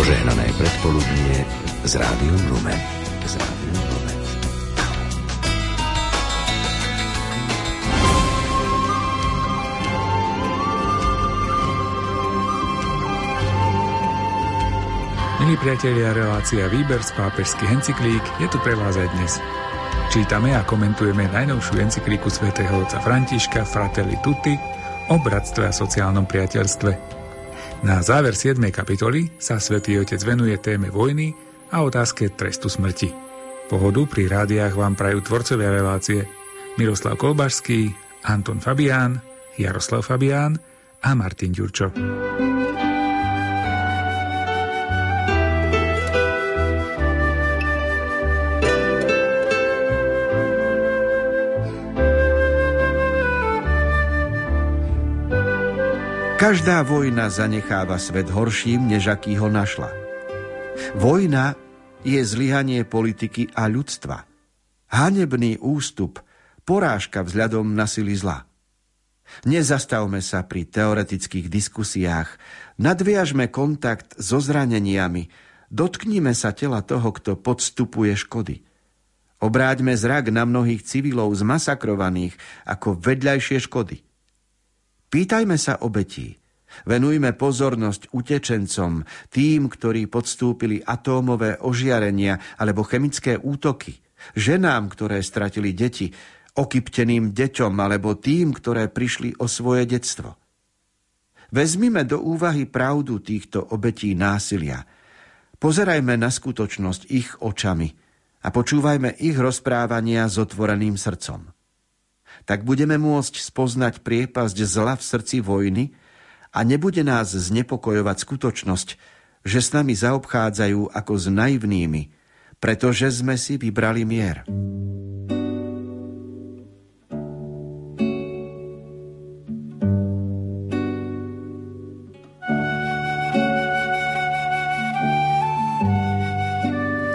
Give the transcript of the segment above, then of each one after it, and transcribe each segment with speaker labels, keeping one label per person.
Speaker 1: Požehnané predpoludnie z Rádiom Lumen. Z Rádiom Lumen.
Speaker 2: Milí priatelia, relácia Výber z pápežských encyklík je tu pre vás aj dnes. Čítame a komentujeme najnovšiu encyklíku svätého otca Františka Fratelli Tutti o bratstve a sociálnom priateľstve. Na záver 7. kapitoly sa svätý Otec venuje téme vojny a otázke trestu smrti. Pohodu pri rádiách vám prajú tvorcovia relácie Miroslav Kolbašský, Anton Fabián, Jaroslav Fabián a Martin Ďurčo.
Speaker 3: Každá vojna zanecháva svet horším, než aký ho našla. Vojna je zlyhanie politiky a ľudstva. Hanebný ústup, porážka vzhľadom na sily zla. Nezastavme sa pri teoretických diskusiách, nadviažme kontakt so zraneniami, dotknime sa tela toho, kto podstupuje škody. Obráťme zrak na mnohých civilov zmasakrovaných ako vedľajšie škody. Pýtajme sa obetí. Venujme pozornosť utečencom, tým, ktorí podstúpili atómové ožiarenia alebo chemické útoky, ženám, ktoré stratili deti, okypteným deťom alebo tým, ktoré prišli o svoje detstvo. Vezmime do úvahy pravdu týchto obetí násilia. Pozerajme na skutočnosť ich očami a počúvajme ich rozprávania s otvoreným srdcom tak budeme môcť spoznať priepasť zla v srdci vojny a nebude nás znepokojovať skutočnosť, že s nami zaobchádzajú ako s naivnými, pretože sme si vybrali mier.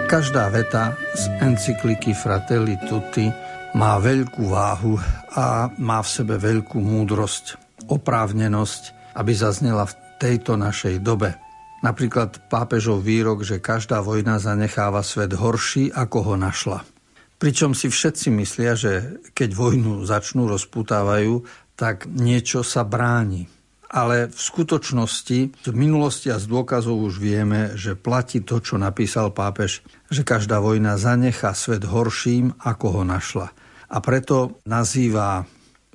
Speaker 4: Každá veta z encykliky Fratelli Tutti má veľkú váhu a má v sebe veľkú múdrosť, oprávnenosť, aby zaznela v tejto našej dobe. Napríklad pápežov výrok, že každá vojna zanecháva svet horší, ako ho našla. Pričom si všetci myslia, že keď vojnu začnú, rozputávajú, tak niečo sa bráni. Ale v skutočnosti, z minulosti a z dôkazov už vieme, že platí to, čo napísal pápež, že každá vojna zanechá svet horším, ako ho našla a preto nazýva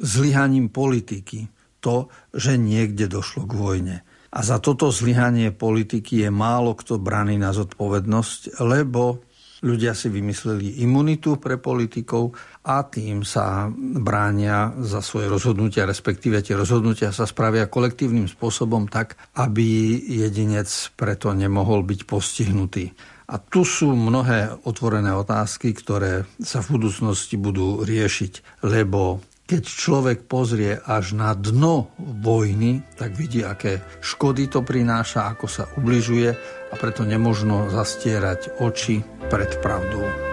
Speaker 4: zlyhaním politiky to, že niekde došlo k vojne. A za toto zlyhanie politiky je málo kto braný na zodpovednosť, lebo ľudia si vymysleli imunitu pre politikov a tým sa bránia za svoje rozhodnutia, respektíve tie rozhodnutia sa spravia kolektívnym spôsobom tak, aby jedinec preto nemohol byť postihnutý. A tu sú mnohé otvorené otázky, ktoré sa v budúcnosti budú riešiť, lebo keď človek pozrie až na dno vojny, tak vidí, aké škody to prináša, ako sa ubližuje a preto nemožno zastierať oči pred pravdou.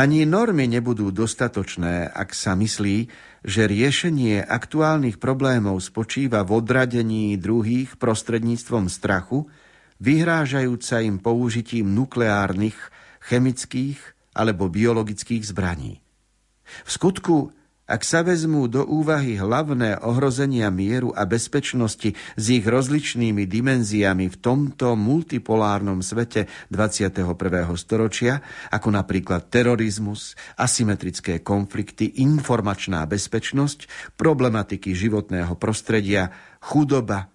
Speaker 3: Ani normy nebudú dostatočné, ak sa myslí, že riešenie aktuálnych problémov spočíva v odradení druhých prostredníctvom strachu, vyhrážajúca im použitím nukleárnych, chemických alebo biologických zbraní. V skutku ak sa vezmú do úvahy hlavné ohrozenia mieru a bezpečnosti s ich rozličnými dimenziami v tomto multipolárnom svete 21. storočia, ako napríklad terorizmus, asymetrické konflikty, informačná bezpečnosť, problematiky životného prostredia, chudoba,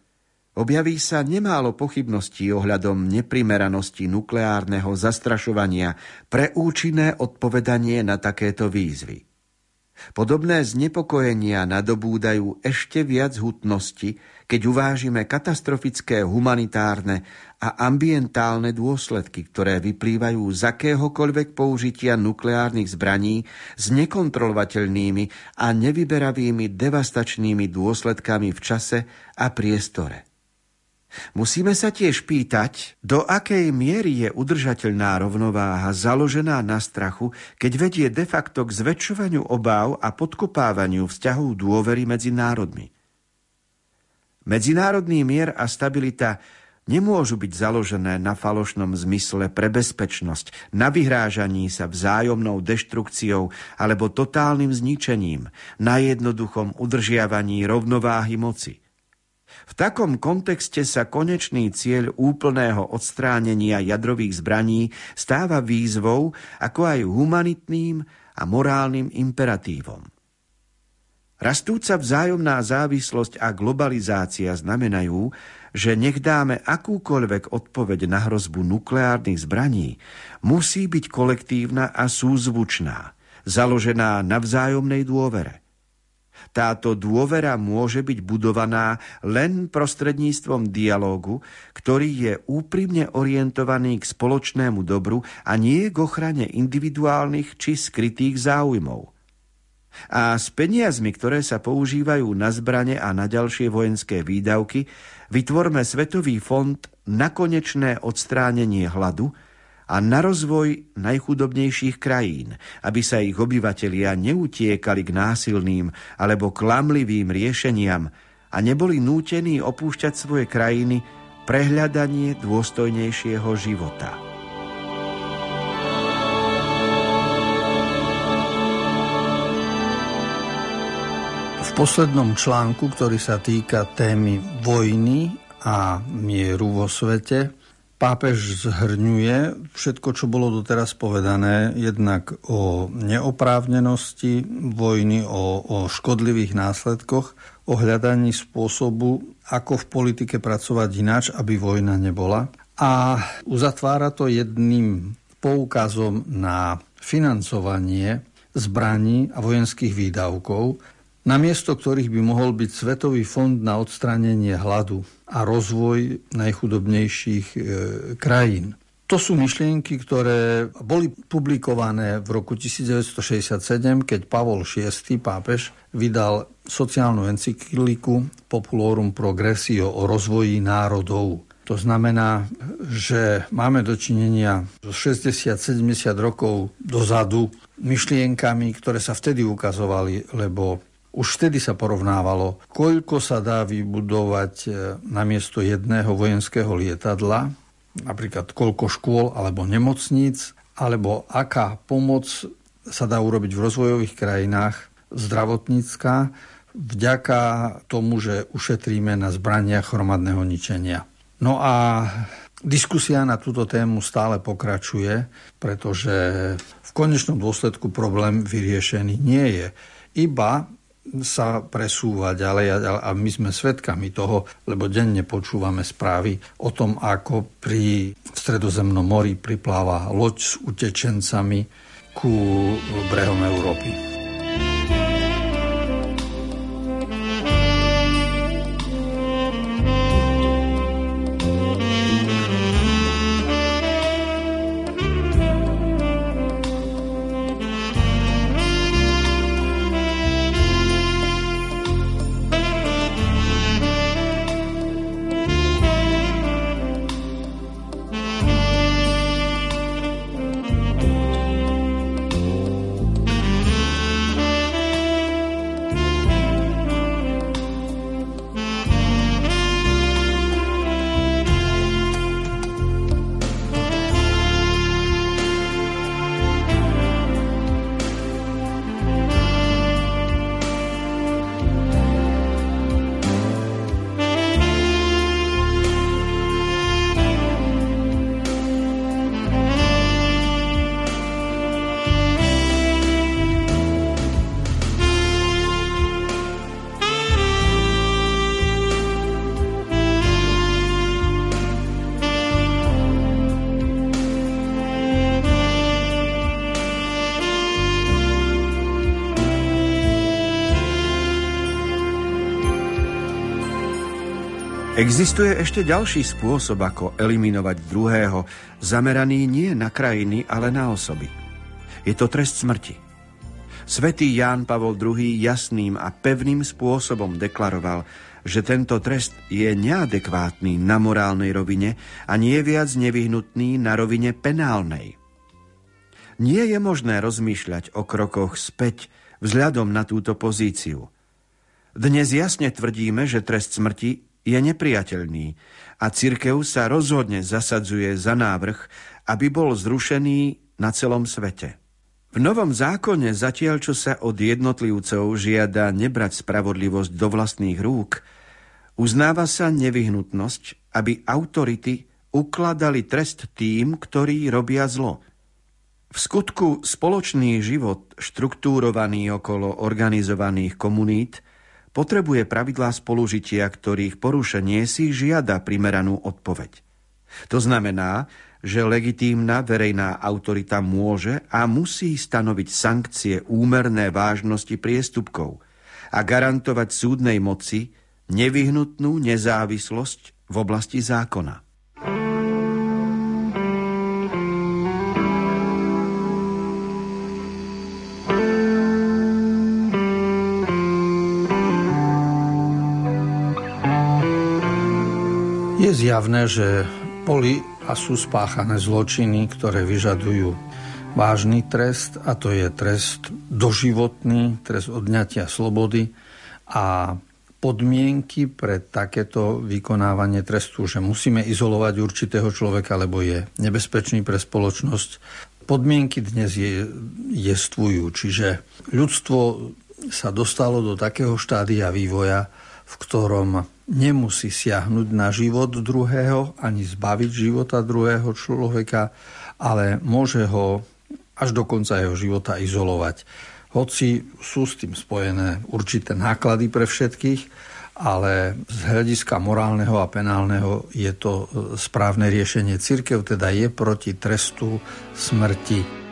Speaker 3: Objaví sa nemálo pochybností ohľadom neprimeranosti nukleárneho zastrašovania pre účinné odpovedanie na takéto výzvy. Podobné znepokojenia nadobúdajú ešte viac hutnosti, keď uvážime katastrofické humanitárne a ambientálne dôsledky, ktoré vyplývajú z akéhokoľvek použitia nukleárnych zbraní s nekontrolovateľnými a nevyberavými devastačnými dôsledkami v čase a priestore. Musíme sa tiež pýtať, do akej miery je udržateľná rovnováha založená na strachu, keď vedie de facto k zväčšovaniu obáv a podkopávaniu vzťahov dôvery medzi národmi. Medzinárodný mier a stabilita nemôžu byť založené na falošnom zmysle pre bezpečnosť, na vyhrážaní sa vzájomnou deštrukciou alebo totálnym zničením, na jednoduchom udržiavaní rovnováhy moci – v takom kontexte sa konečný cieľ úplného odstránenia jadrových zbraní stáva výzvou, ako aj humanitným a morálnym imperatívom. Rastúca vzájomná závislosť a globalizácia znamenajú, že nech dáme akúkoľvek odpoveď na hrozbu nukleárnych zbraní, musí byť kolektívna a súzvučná, založená na vzájomnej dôvere. Táto dôvera môže byť budovaná len prostredníctvom dialógu, ktorý je úprimne orientovaný k spoločnému dobru a nie k ochrane individuálnych či skrytých záujmov. A s peniazmi, ktoré sa používajú na zbrane a na ďalšie vojenské výdavky, vytvorme Svetový fond na konečné odstránenie hladu, a na rozvoj najchudobnejších krajín, aby sa ich obyvatelia neutiekali k násilným alebo klamlivým riešeniam a neboli nútení opúšťať svoje krajiny prehľadanie dôstojnejšieho života.
Speaker 4: V poslednom článku, ktorý sa týka témy vojny a mieru vo svete, Pápež zhrňuje všetko, čo bolo doteraz povedané, jednak o neoprávnenosti vojny, o, o škodlivých následkoch, o hľadaní spôsobu, ako v politike pracovať ináč, aby vojna nebola. A uzatvára to jedným poukazom na financovanie zbraní a vojenských výdavkov, namiesto ktorých by mohol byť Svetový fond na odstránenie hladu a rozvoj najchudobnejších e, krajín. To sú myšlienky, ktoré boli publikované v roku 1967, keď Pavol VI, pápež, vydal sociálnu encykliku Populorum Progressio o rozvoji národov. To znamená, že máme dočinenia zo 60-70 rokov dozadu myšlienkami, ktoré sa vtedy ukazovali, lebo už vtedy sa porovnávalo, koľko sa dá vybudovať e, namiesto jedného vojenského lietadla, napríklad koľko škôl alebo nemocníc, alebo aká pomoc sa dá urobiť v rozvojových krajinách zdravotnícka vďaka tomu, že ušetríme na zbraniach hromadného ničenia. No a diskusia na túto tému stále pokračuje, pretože v konečnom dôsledku problém vyriešený nie je. Iba sa presúva ďalej a my sme svedkami toho, lebo denne počúvame správy o tom, ako pri Stredozemnom mori pripláva loď s utečencami ku brehom Európy.
Speaker 3: Existuje ešte ďalší spôsob, ako eliminovať druhého, zameraný nie na krajiny, ale na osoby. Je to trest smrti. Svetý Ján Pavol II jasným a pevným spôsobom deklaroval, že tento trest je neadekvátny na morálnej rovine a nie viac nevyhnutný na rovine penálnej. Nie je možné rozmýšľať o krokoch späť vzhľadom na túto pozíciu. Dnes jasne tvrdíme, že trest smrti je nepriateľný a cirkev sa rozhodne zasadzuje za návrh, aby bol zrušený na celom svete. V Novom zákone zatiaľ, čo sa od jednotlivcov žiada nebrať spravodlivosť do vlastných rúk, uznáva sa nevyhnutnosť, aby autority ukladali trest tým, ktorí robia zlo. V skutku spoločný život, štruktúrovaný okolo organizovaných komunít, potrebuje pravidlá spolužitia, ktorých porušenie si žiada primeranú odpoveď. To znamená, že legitímna verejná autorita môže a musí stanoviť sankcie úmerné vážnosti priestupkov a garantovať súdnej moci nevyhnutnú nezávislosť v oblasti zákona.
Speaker 4: Zjavné, že boli a sú spáchané zločiny, ktoré vyžadujú vážny trest, a to je trest doživotný, trest odňatia slobody a podmienky pre takéto vykonávanie trestu, že musíme izolovať určitého človeka, lebo je nebezpečný pre spoločnosť. Podmienky dnes je, jestvujú, čiže ľudstvo sa dostalo do takého štádia vývoja, v ktorom nemusí siahnuť na život druhého, ani zbaviť života druhého človeka, ale môže ho až do konca jeho života izolovať. Hoci sú s tým spojené určité náklady pre všetkých, ale z hľadiska morálneho a penálneho je to správne riešenie. Církev teda je proti trestu smrti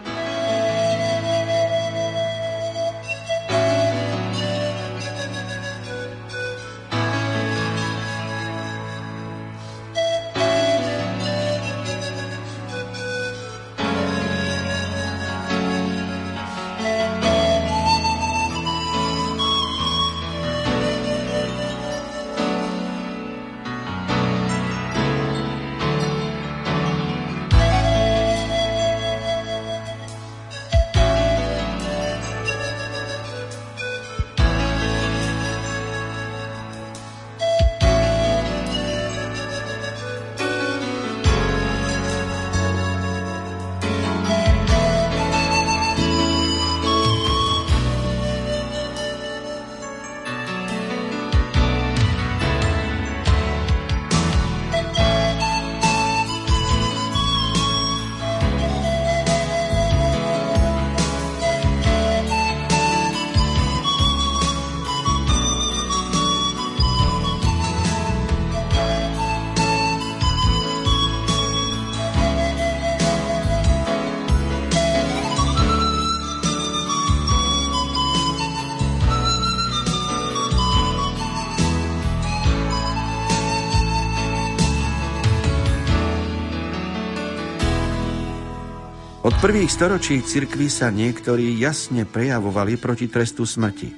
Speaker 3: Od prvých storočí cirkvi sa niektorí jasne prejavovali proti trestu smrti.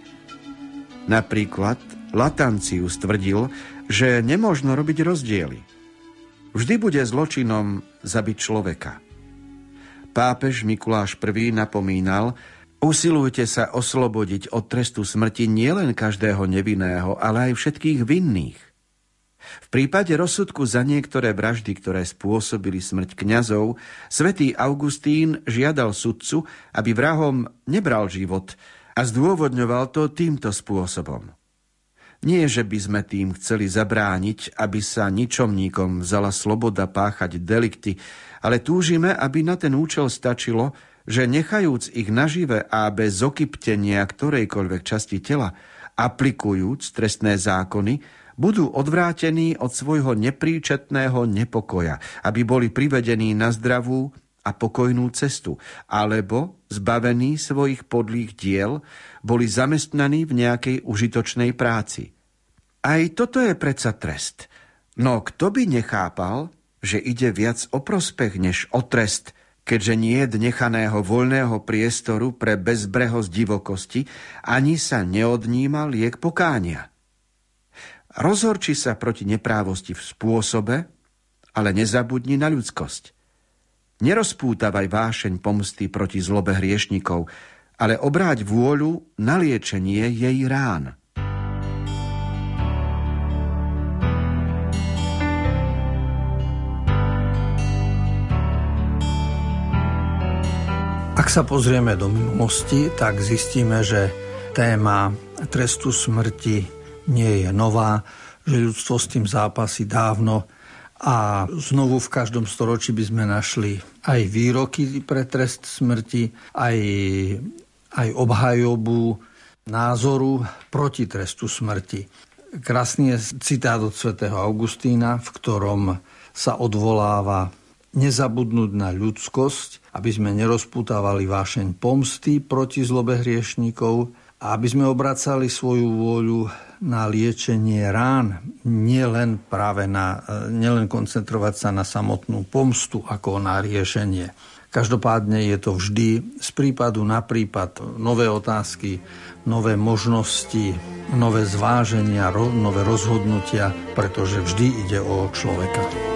Speaker 3: Napríklad Latancius tvrdil, že nemožno robiť rozdiely. Vždy bude zločinom zabiť človeka. Pápež Mikuláš I napomínal, usilujte sa oslobodiť od trestu smrti nielen každého nevinného, ale aj všetkých vinných. V prípade rozsudku za niektoré vraždy, ktoré spôsobili smrť kňazov, svätý Augustín žiadal sudcu, aby vrahom nebral život a zdôvodňoval to týmto spôsobom. Nie, že by sme tým chceli zabrániť, aby sa ničomníkom vzala sloboda páchať delikty, ale túžime, aby na ten účel stačilo, že nechajúc ich nažive a bez okyptenia ktorejkoľvek časti tela, aplikujúc trestné zákony, budú odvrátení od svojho nepríčetného nepokoja, aby boli privedení na zdravú a pokojnú cestu, alebo, zbavení svojich podlých diel, boli zamestnaní v nejakej užitočnej práci. Aj toto je predsa trest. No kto by nechápal, že ide viac o prospech než o trest, keďže nie je nechaného voľného priestoru pre bezbrehosť divokosti, ani sa neodníma liek pokánia. Rozhorči sa proti neprávosti v spôsobe, ale nezabudni na ľudskosť. Nerozpútavaj vášeň pomsty proti zlobe hriešnikov, ale obráť vôľu na liečenie jej rán.
Speaker 4: Ak sa pozrieme do minulosti, tak zistíme, že téma trestu smrti nie je nová, že ľudstvo s tým zápasí dávno a znovu v každom storočí by sme našli aj výroky pre trest smrti, aj, aj obhajobu názoru proti trestu smrti. Krásny je citát od svätého Augustína, v ktorom sa odvoláva nezabudnúť na ľudskosť, aby sme nerozputávali vášeň pomsty proti zlobe hriešníkov a aby sme obracali svoju vôľu na liečenie rán, nielen práve na, nielen koncentrovať sa na samotnú pomstu ako na riešenie. Každopádne je to vždy z prípadu na prípad nové otázky, nové možnosti, nové zváženia, nové rozhodnutia, pretože vždy ide o človeka.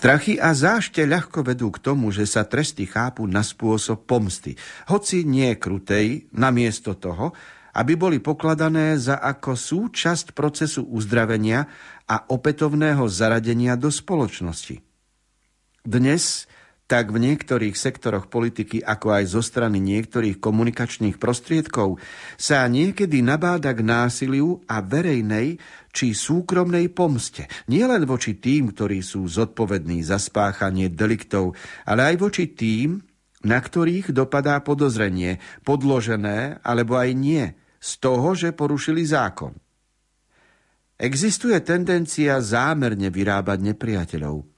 Speaker 3: Strachy a zášte ľahko vedú k tomu, že sa tresty chápu na spôsob pomsty, hoci nie krutej, namiesto toho, aby boli pokladané za ako súčasť procesu uzdravenia a opätovného zaradenia do spoločnosti. Dnes tak v niektorých sektoroch politiky, ako aj zo strany niektorých komunikačných prostriedkov, sa niekedy nabáda k násiliu a verejnej či súkromnej pomste. Nielen voči tým, ktorí sú zodpovední za spáchanie deliktov, ale aj voči tým, na ktorých dopadá podozrenie, podložené alebo aj nie, z toho, že porušili zákon. Existuje tendencia zámerne vyrábať nepriateľov –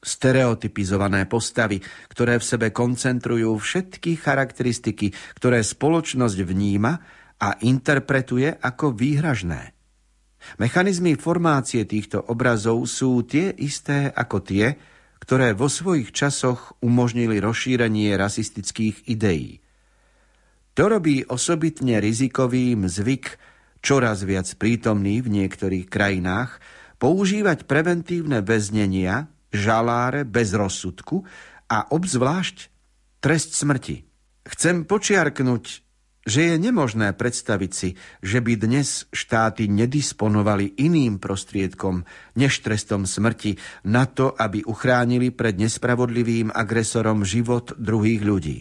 Speaker 3: stereotypizované postavy, ktoré v sebe koncentrujú všetky charakteristiky, ktoré spoločnosť vníma a interpretuje ako výhražné. Mechanizmy formácie týchto obrazov sú tie isté ako tie, ktoré vo svojich časoch umožnili rozšírenie rasistických ideí. To robí osobitne rizikovým zvyk, čoraz viac prítomný v niektorých krajinách, používať preventívne väznenia žaláre bez rozsudku a obzvlášť trest smrti. Chcem počiarknúť, že je nemožné predstaviť si, že by dnes štáty nedisponovali iným prostriedkom než trestom smrti na to, aby uchránili pred nespravodlivým agresorom život druhých ľudí.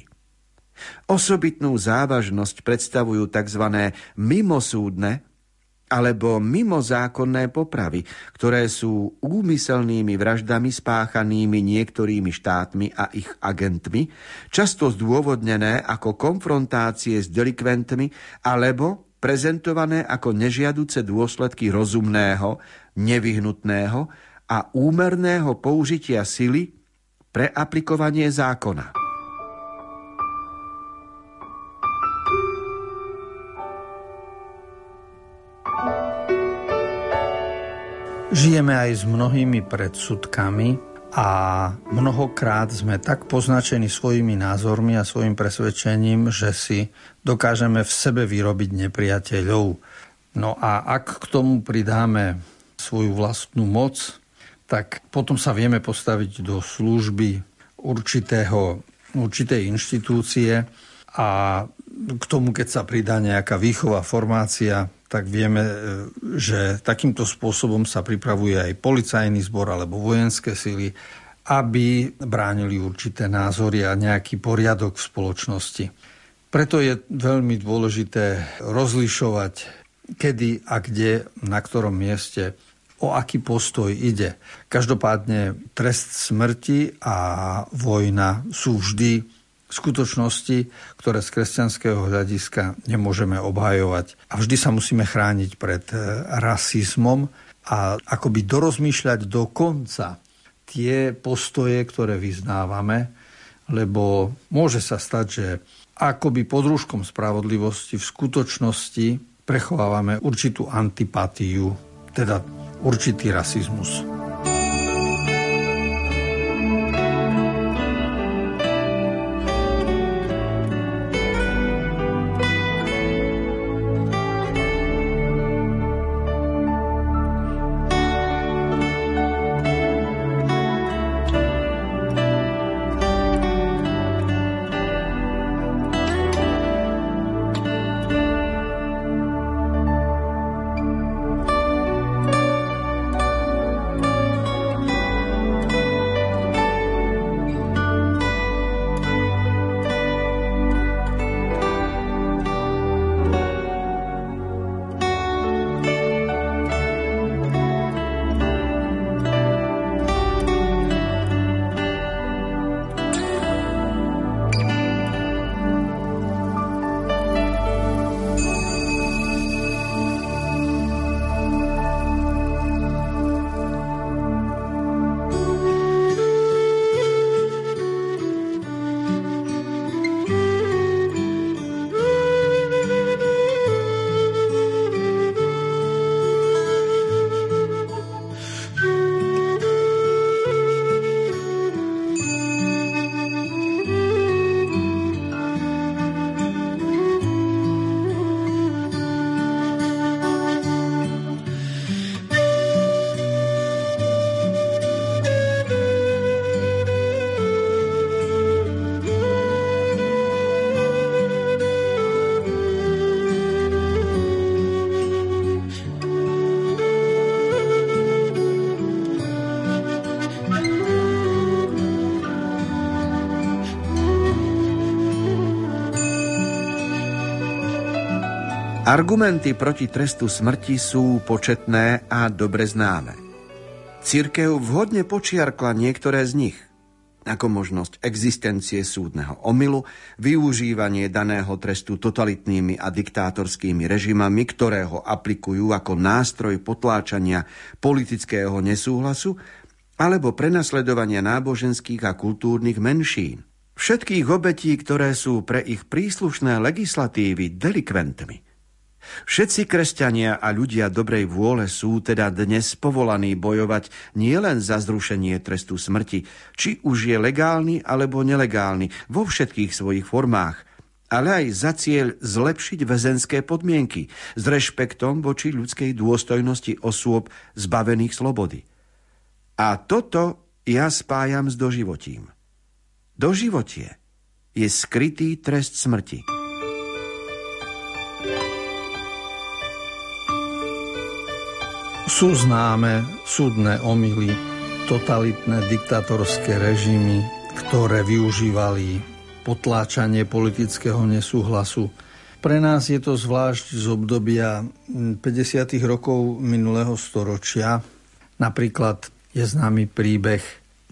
Speaker 3: Osobitnú závažnosť predstavujú tzv. mimosúdne alebo mimozákonné popravy, ktoré sú úmyselnými vraždami spáchanými niektorými štátmi a ich agentmi, často zdôvodnené ako konfrontácie s delikventmi alebo prezentované ako nežiaduce dôsledky rozumného, nevyhnutného a úmerného použitia sily pre aplikovanie zákona.
Speaker 4: Žijeme aj s mnohými predsudkami a mnohokrát sme tak poznačení svojimi názormi a svojim presvedčením, že si dokážeme v sebe vyrobiť nepriateľov. No a ak k tomu pridáme svoju vlastnú moc, tak potom sa vieme postaviť do služby určitého, určitej inštitúcie a k tomu, keď sa pridá nejaká výchová formácia, tak vieme, e, že takýmto spôsobom sa pripravuje aj policajný zbor alebo vojenské sily, aby bránili určité názory a nejaký poriadok v spoločnosti. Preto je veľmi dôležité rozlišovať, kedy a kde, na ktorom mieste, o aký postoj ide. Každopádne trest smrti a vojna sú vždy skutočnosti, ktoré z kresťanského hľadiska nemôžeme obhajovať. A vždy sa musíme chrániť pred e, rasizmom a akoby dorozmýšľať do konca tie postoje, ktoré vyznávame, lebo môže sa stať, že akoby pod rúškom spravodlivosti v skutočnosti prechovávame určitú antipatiu, teda určitý rasizmus.
Speaker 3: Argumenty proti trestu smrti sú početné a dobre známe. Cirkev vhodne počiarkla niektoré z nich, ako možnosť existencie súdneho omylu, využívanie daného trestu totalitnými a diktátorskými režimami, ktoré ho aplikujú ako nástroj potláčania politického nesúhlasu, alebo prenasledovania náboženských a kultúrnych menšín. Všetkých obetí, ktoré sú pre ich príslušné legislatívy delikventmi – Všetci kresťania a ľudia dobrej vôle sú teda dnes povolaní bojovať nielen za zrušenie trestu smrti, či už je legálny alebo nelegálny vo všetkých svojich formách, ale aj za cieľ zlepšiť väzenské podmienky s rešpektom voči ľudskej dôstojnosti osôb zbavených slobody. A toto ja spájam s doživotím. Doživotie je skrytý trest smrti.
Speaker 4: Sú známe súdne omily, totalitné diktatorské režimy, ktoré využívali potláčanie politického nesúhlasu. Pre nás je to zvlášť z obdobia 50. rokov minulého storočia. Napríklad je známy príbeh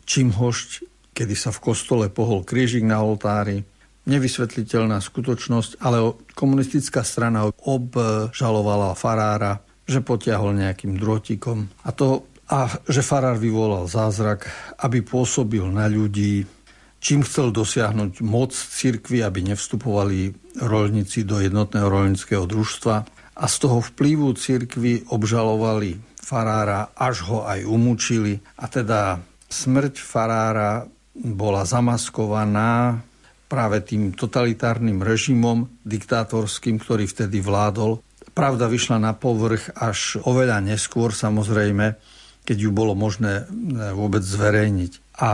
Speaker 4: Čimhošť, kedy sa v kostole pohol krížik na oltári. Nevysvetliteľná skutočnosť, ale komunistická strana obžalovala farára, že potiahol nejakým drôtikom. A to a že farár vyvolal zázrak, aby pôsobil na ľudí, čím chcel dosiahnuť moc cirkvi, aby nevstupovali rolníci do jednotného rolnického družstva a z toho vplyvu cirkvi obžalovali farára, až ho aj umúčili a teda smrť farára bola zamaskovaná práve tým totalitárnym režimom diktátorským, ktorý vtedy vládol. Pravda vyšla na povrch až oveľa neskôr, samozrejme, keď ju bolo možné vôbec zverejniť. A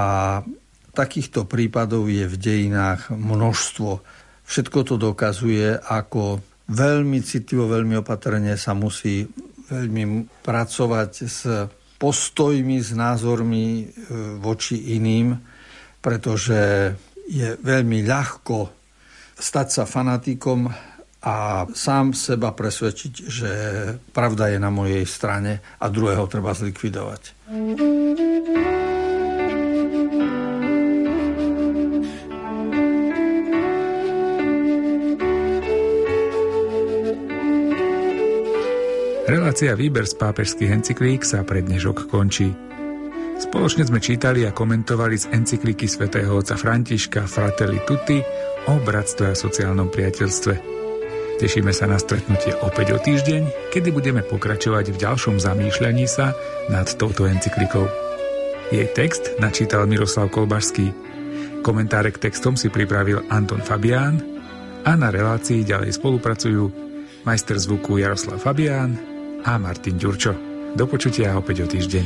Speaker 4: Takýchto prípadov je v dejinách množstvo. Všetko to dokazuje, ako veľmi citlivo, veľmi opatrne sa musí veľmi pracovať s postojmi, s názormi e, voči iným, pretože je veľmi ľahko stať sa fanatikom a sám seba presvedčiť, že pravda je na mojej strane a druhého treba zlikvidovať.
Speaker 2: Relácia Výber z pápežských encyklík sa pre dnešok končí. Spoločne sme čítali a komentovali z encykliky svätého otca Františka Fratelli Tutti o bratstve a sociálnom priateľstve. Tešíme sa na stretnutie opäť o týždeň, kedy budeme pokračovať v ďalšom zamýšľaní sa nad touto encyklikou. Jej text načítal Miroslav Kolbašský. Komentáre k textom si pripravil Anton Fabián a na relácii ďalej spolupracujú majster zvuku Jaroslav Fabián a Martin Ďurčo. Do počutia opäť o týždeň.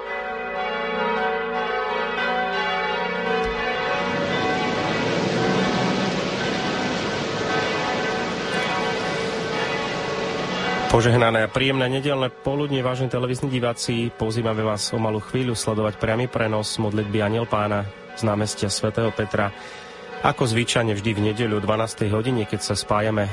Speaker 5: Požehnané a príjemné nedelné poludne, vážení televízni diváci, pozývame vás o malú chvíľu sledovať priamy prenos modlitby Aniel Pána z námestia svätého Petra. Ako zvyčajne vždy v nedeľu 12. hodine, keď sa spájame